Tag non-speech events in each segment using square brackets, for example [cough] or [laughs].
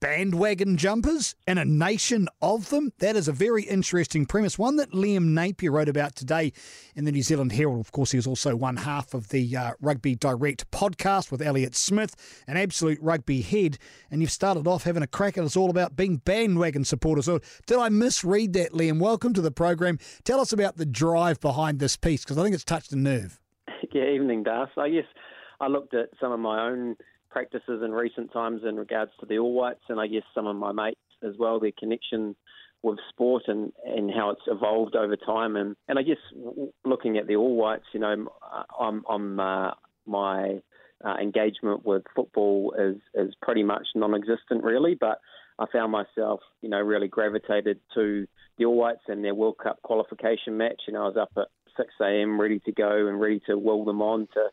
bandwagon jumpers and a nation of them? That is a very interesting premise, one that Liam Napier wrote about today in the New Zealand Herald. Of course, he is also one half of the uh, Rugby Direct podcast with Elliot Smith, an absolute rugby head. And you've started off having a crack at us all about being bandwagon supporters. So, did I misread that, Liam? Welcome to the program. Tell us about the drive behind this piece because I think it's touched a nerve. [laughs] Yeah, evening, Das. I guess I looked at some of my own practices in recent times in regards to the All Whites, and I guess some of my mates as well, their connection with sport and, and how it's evolved over time. And, and I guess looking at the All Whites, you know, I'm, I'm uh, my uh, engagement with football is, is pretty much non existent, really, but I found myself, you know, really gravitated to the All Whites and their World Cup qualification match. Know, I was up at 6 a.m. ready to go and ready to will them on to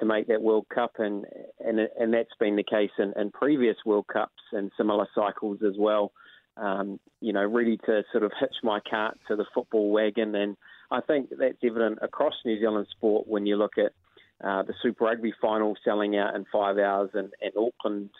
to make that World Cup, and and and that's been the case in, in previous World Cups and similar cycles as well. Um, you know, ready to sort of hitch my cart to the football wagon, and I think that's evident across New Zealand sport when you look at uh, the Super Rugby final selling out in five hours, and, and Auckland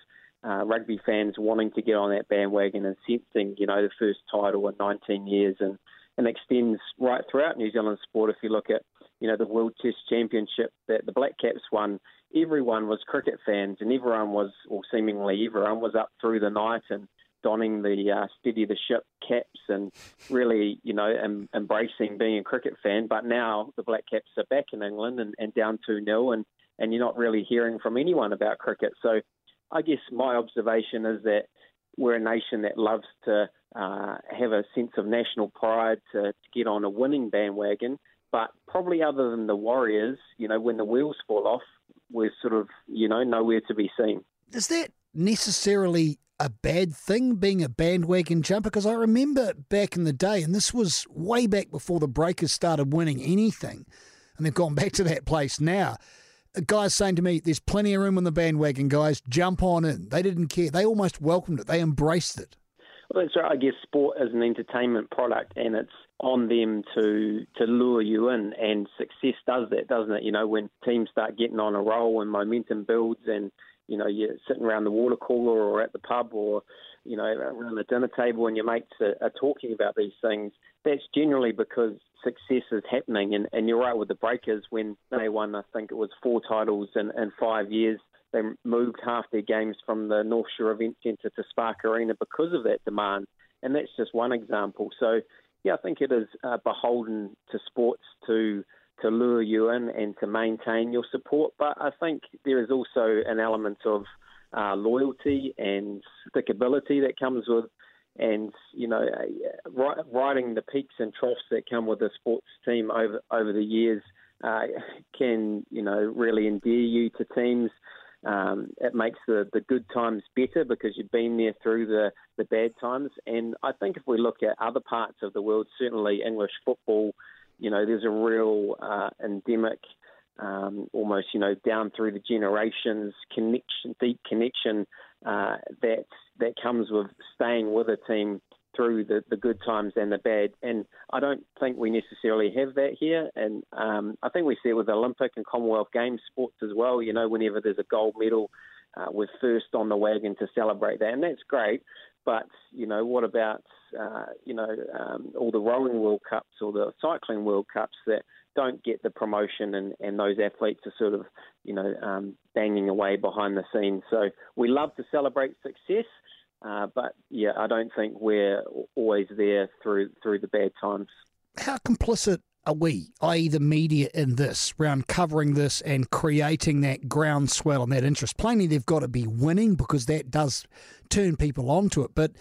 uh, rugby fans wanting to get on that bandwagon and sensing, you know, the first title in 19 years, and and extends right throughout New Zealand sport. If you look at you know, the World Test Championship that the Black Caps won, everyone was cricket fans and everyone was, or seemingly everyone was up through the night and donning the uh, steady the ship caps and really, you know, em- embracing being a cricket fan. But now the Black Caps are back in England and, and down 2 0, and, and you're not really hearing from anyone about cricket. So I guess my observation is that we're a nation that loves to uh, have a sense of national pride, to, to get on a winning bandwagon. But probably other than the Warriors, you know, when the wheels fall off, we're sort of, you know, nowhere to be seen. Is that necessarily a bad thing being a bandwagon jumper? Because I remember back in the day, and this was way back before the Breakers started winning anything, and they've gone back to that place now. A guy's saying to me, There's plenty of room on the bandwagon, guys. Jump on in. They didn't care. They almost welcomed it, they embraced it. Well, that's right. I guess sport is an entertainment product, and it's on them to to lure you in. And success does that, doesn't it? You know, when teams start getting on a roll and momentum builds, and you know you're sitting around the water cooler or at the pub or you know around the dinner table, and your mates are, are talking about these things. That's generally because success is happening. And, and you're right with the Breakers when they won, I think it was four titles in, in five years they moved half their games from the North Shore Event Centre to Spark Arena because of that demand. And that's just one example. So, yeah, I think it is uh, beholden to sports to to lure you in and to maintain your support. But I think there is also an element of uh, loyalty and stickability that comes with, and you know, uh, riding the peaks and troughs that come with a sports team over over the years uh, can you know really endear you to teams. Um, it makes the, the good times better because you've been there through the, the bad times. And I think if we look at other parts of the world, certainly English football, you know, there's a real uh, endemic, um, almost, you know, down through the generations connection, deep connection uh, that that comes with staying with a team through the, the good times and the bad. And I don't think we necessarily have that here. And um, I think we see it with Olympic and Commonwealth Games sports as well. You know, whenever there's a gold medal, uh, we're first on the wagon to celebrate that, and that's great. But you know, what about uh, you know um, all the rowing World Cups or the cycling World Cups that don't get the promotion, and, and those athletes are sort of you know um, banging away behind the scenes. So we love to celebrate success. Uh, but yeah, I don't think we're always there through through the bad times. How complicit are we, i.e., the media, in this, around covering this and creating that groundswell and that interest? Plainly, they've got to be winning because that does turn people onto it. But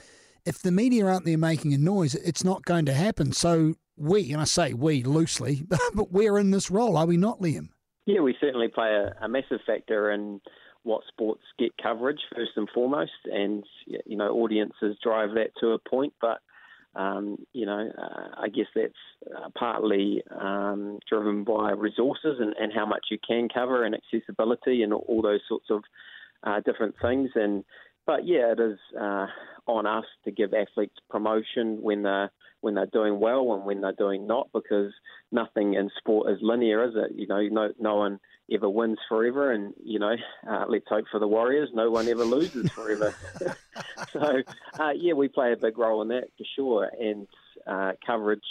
if the media aren't there making a noise, it's not going to happen. So we, and I say we loosely, [laughs] but we're in this role, are we not, Liam? Yeah, we certainly play a, a massive factor in what sports get coverage first and foremost, and you know audiences drive that to a point. But um, you know, uh, I guess that's uh, partly um, driven by resources and, and, how much you can cover and accessibility and all those sorts of uh, different things. And but yeah, it is uh, on us to give athletes promotion when they're when they're doing well and when they're doing not, because nothing in sport is linear, is it? You know, no no one ever wins forever, and you know, uh, let's hope for the Warriors, no one ever loses forever. [laughs] [laughs] so uh, yeah, we play a big role in that for sure, and uh, coverage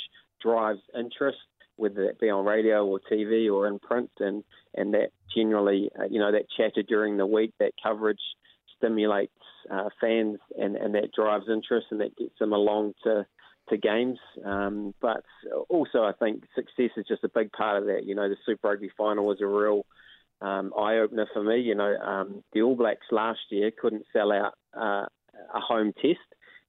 drives interest whether it be on radio or TV or in print, and and that generally, uh, you know, that chatter during the week, that coverage stimulates uh, fans, and and that drives interest, and that gets them along to to games. Um, but also, I think success is just a big part of that. You know, the Super Rugby final was a real um, eye opener for me. You know, um, the All Blacks last year couldn't sell out uh, a home test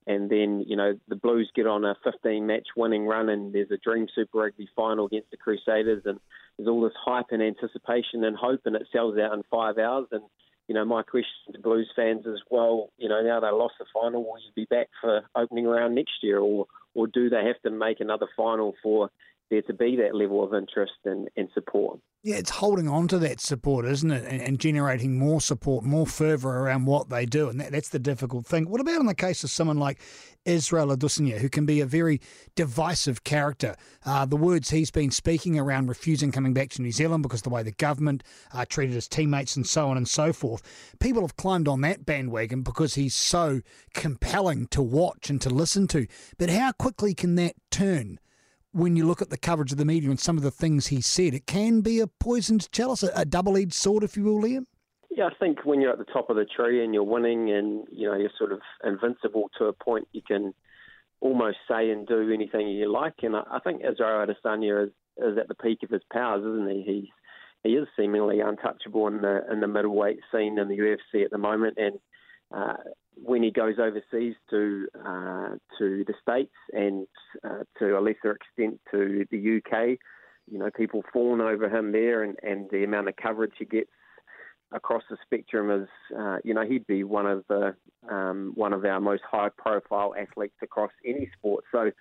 and then you know the Blues get on a 15 match winning run, and there's a dream Super Rugby final against the Crusaders, and there's all this hype and anticipation and hope, and it sells out in five hours. And you know my question to Blues fans is, well, you know now they lost the final, will you be back for opening round next year, or or do they have to make another final for there to be that level of interest and, and support? Yeah, it's holding on to that support, isn't it? And, and, generating more support, more fervour around what they do. And that, that's the difficult thing. What about in the case of someone like Israel Adesanya, who can be a very divisive character? Uh, the words he's been speaking around refusing coming back to New Zealand because the way the government uh, treated his teammates and so on and so forth. People have climbed on that bandwagon because he's so compelling to watch and to listen to. But how quickly can that turn? When you look at the coverage of the media and some of the things he said, it can be a poisoned chalice, a, a double-edged sword, if you will, Liam. Yeah, I think when you're at the top of the tree and you're winning, and you know you're sort of invincible to a point, you can almost say and do anything you like. And I, I think Israel Adesanya is, is at the peak of his powers, isn't he? He's he is seemingly untouchable in the in the middleweight scene in the UFC at the moment, and uh, when he goes overseas to uh, to the states and uh, to a lesser extent to the UK, you know, people fawn over him there, and, and the amount of coverage he gets across the spectrum is, uh, you know, he'd be one of the um, one of our most high profile athletes across any sport. So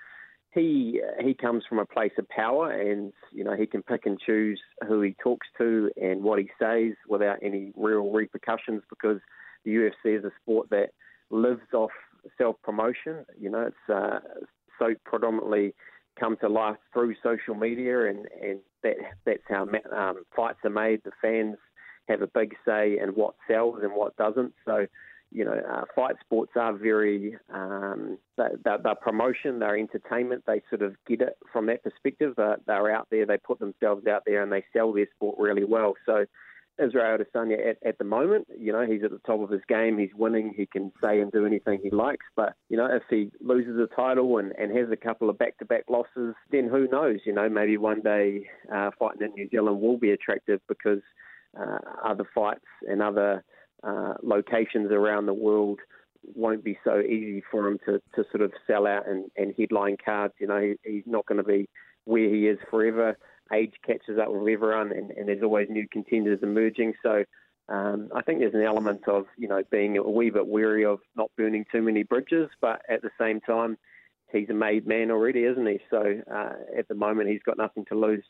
he he comes from a place of power, and you know he can pick and choose who he talks to and what he says without any real repercussions because the UFC is a sport that lives off self promotion. You know, it's uh, so predominantly come to life through social media, and, and that that's how um, fights are made. The fans have a big say in what sells and what doesn't. So, you know, uh, fight sports are very um, they're, they're, promotion, they're entertainment. They sort of get it from that perspective. They're, they're out there, they put themselves out there, and they sell their sport really well. So Israel Adesanya at, at the moment, you know, he's at the top of his game. He's winning. He can say and do anything he likes. But, you know, if he loses a title and, and has a couple of back-to-back losses, then who knows? You know, maybe one day uh, fighting in New Zealand will be attractive because uh, other fights and other uh, locations around the world won't be so easy for him to, to sort of sell out and, and headline cards. You know, he, he's not going to be where he is forever age catches up with everyone, and, and there's always new contenders emerging. So um, I think there's an element of you know being a wee bit wary of not burning too many bridges, but at the same time, he's a made man already, isn't he? So uh, at the moment, he's got nothing to lose.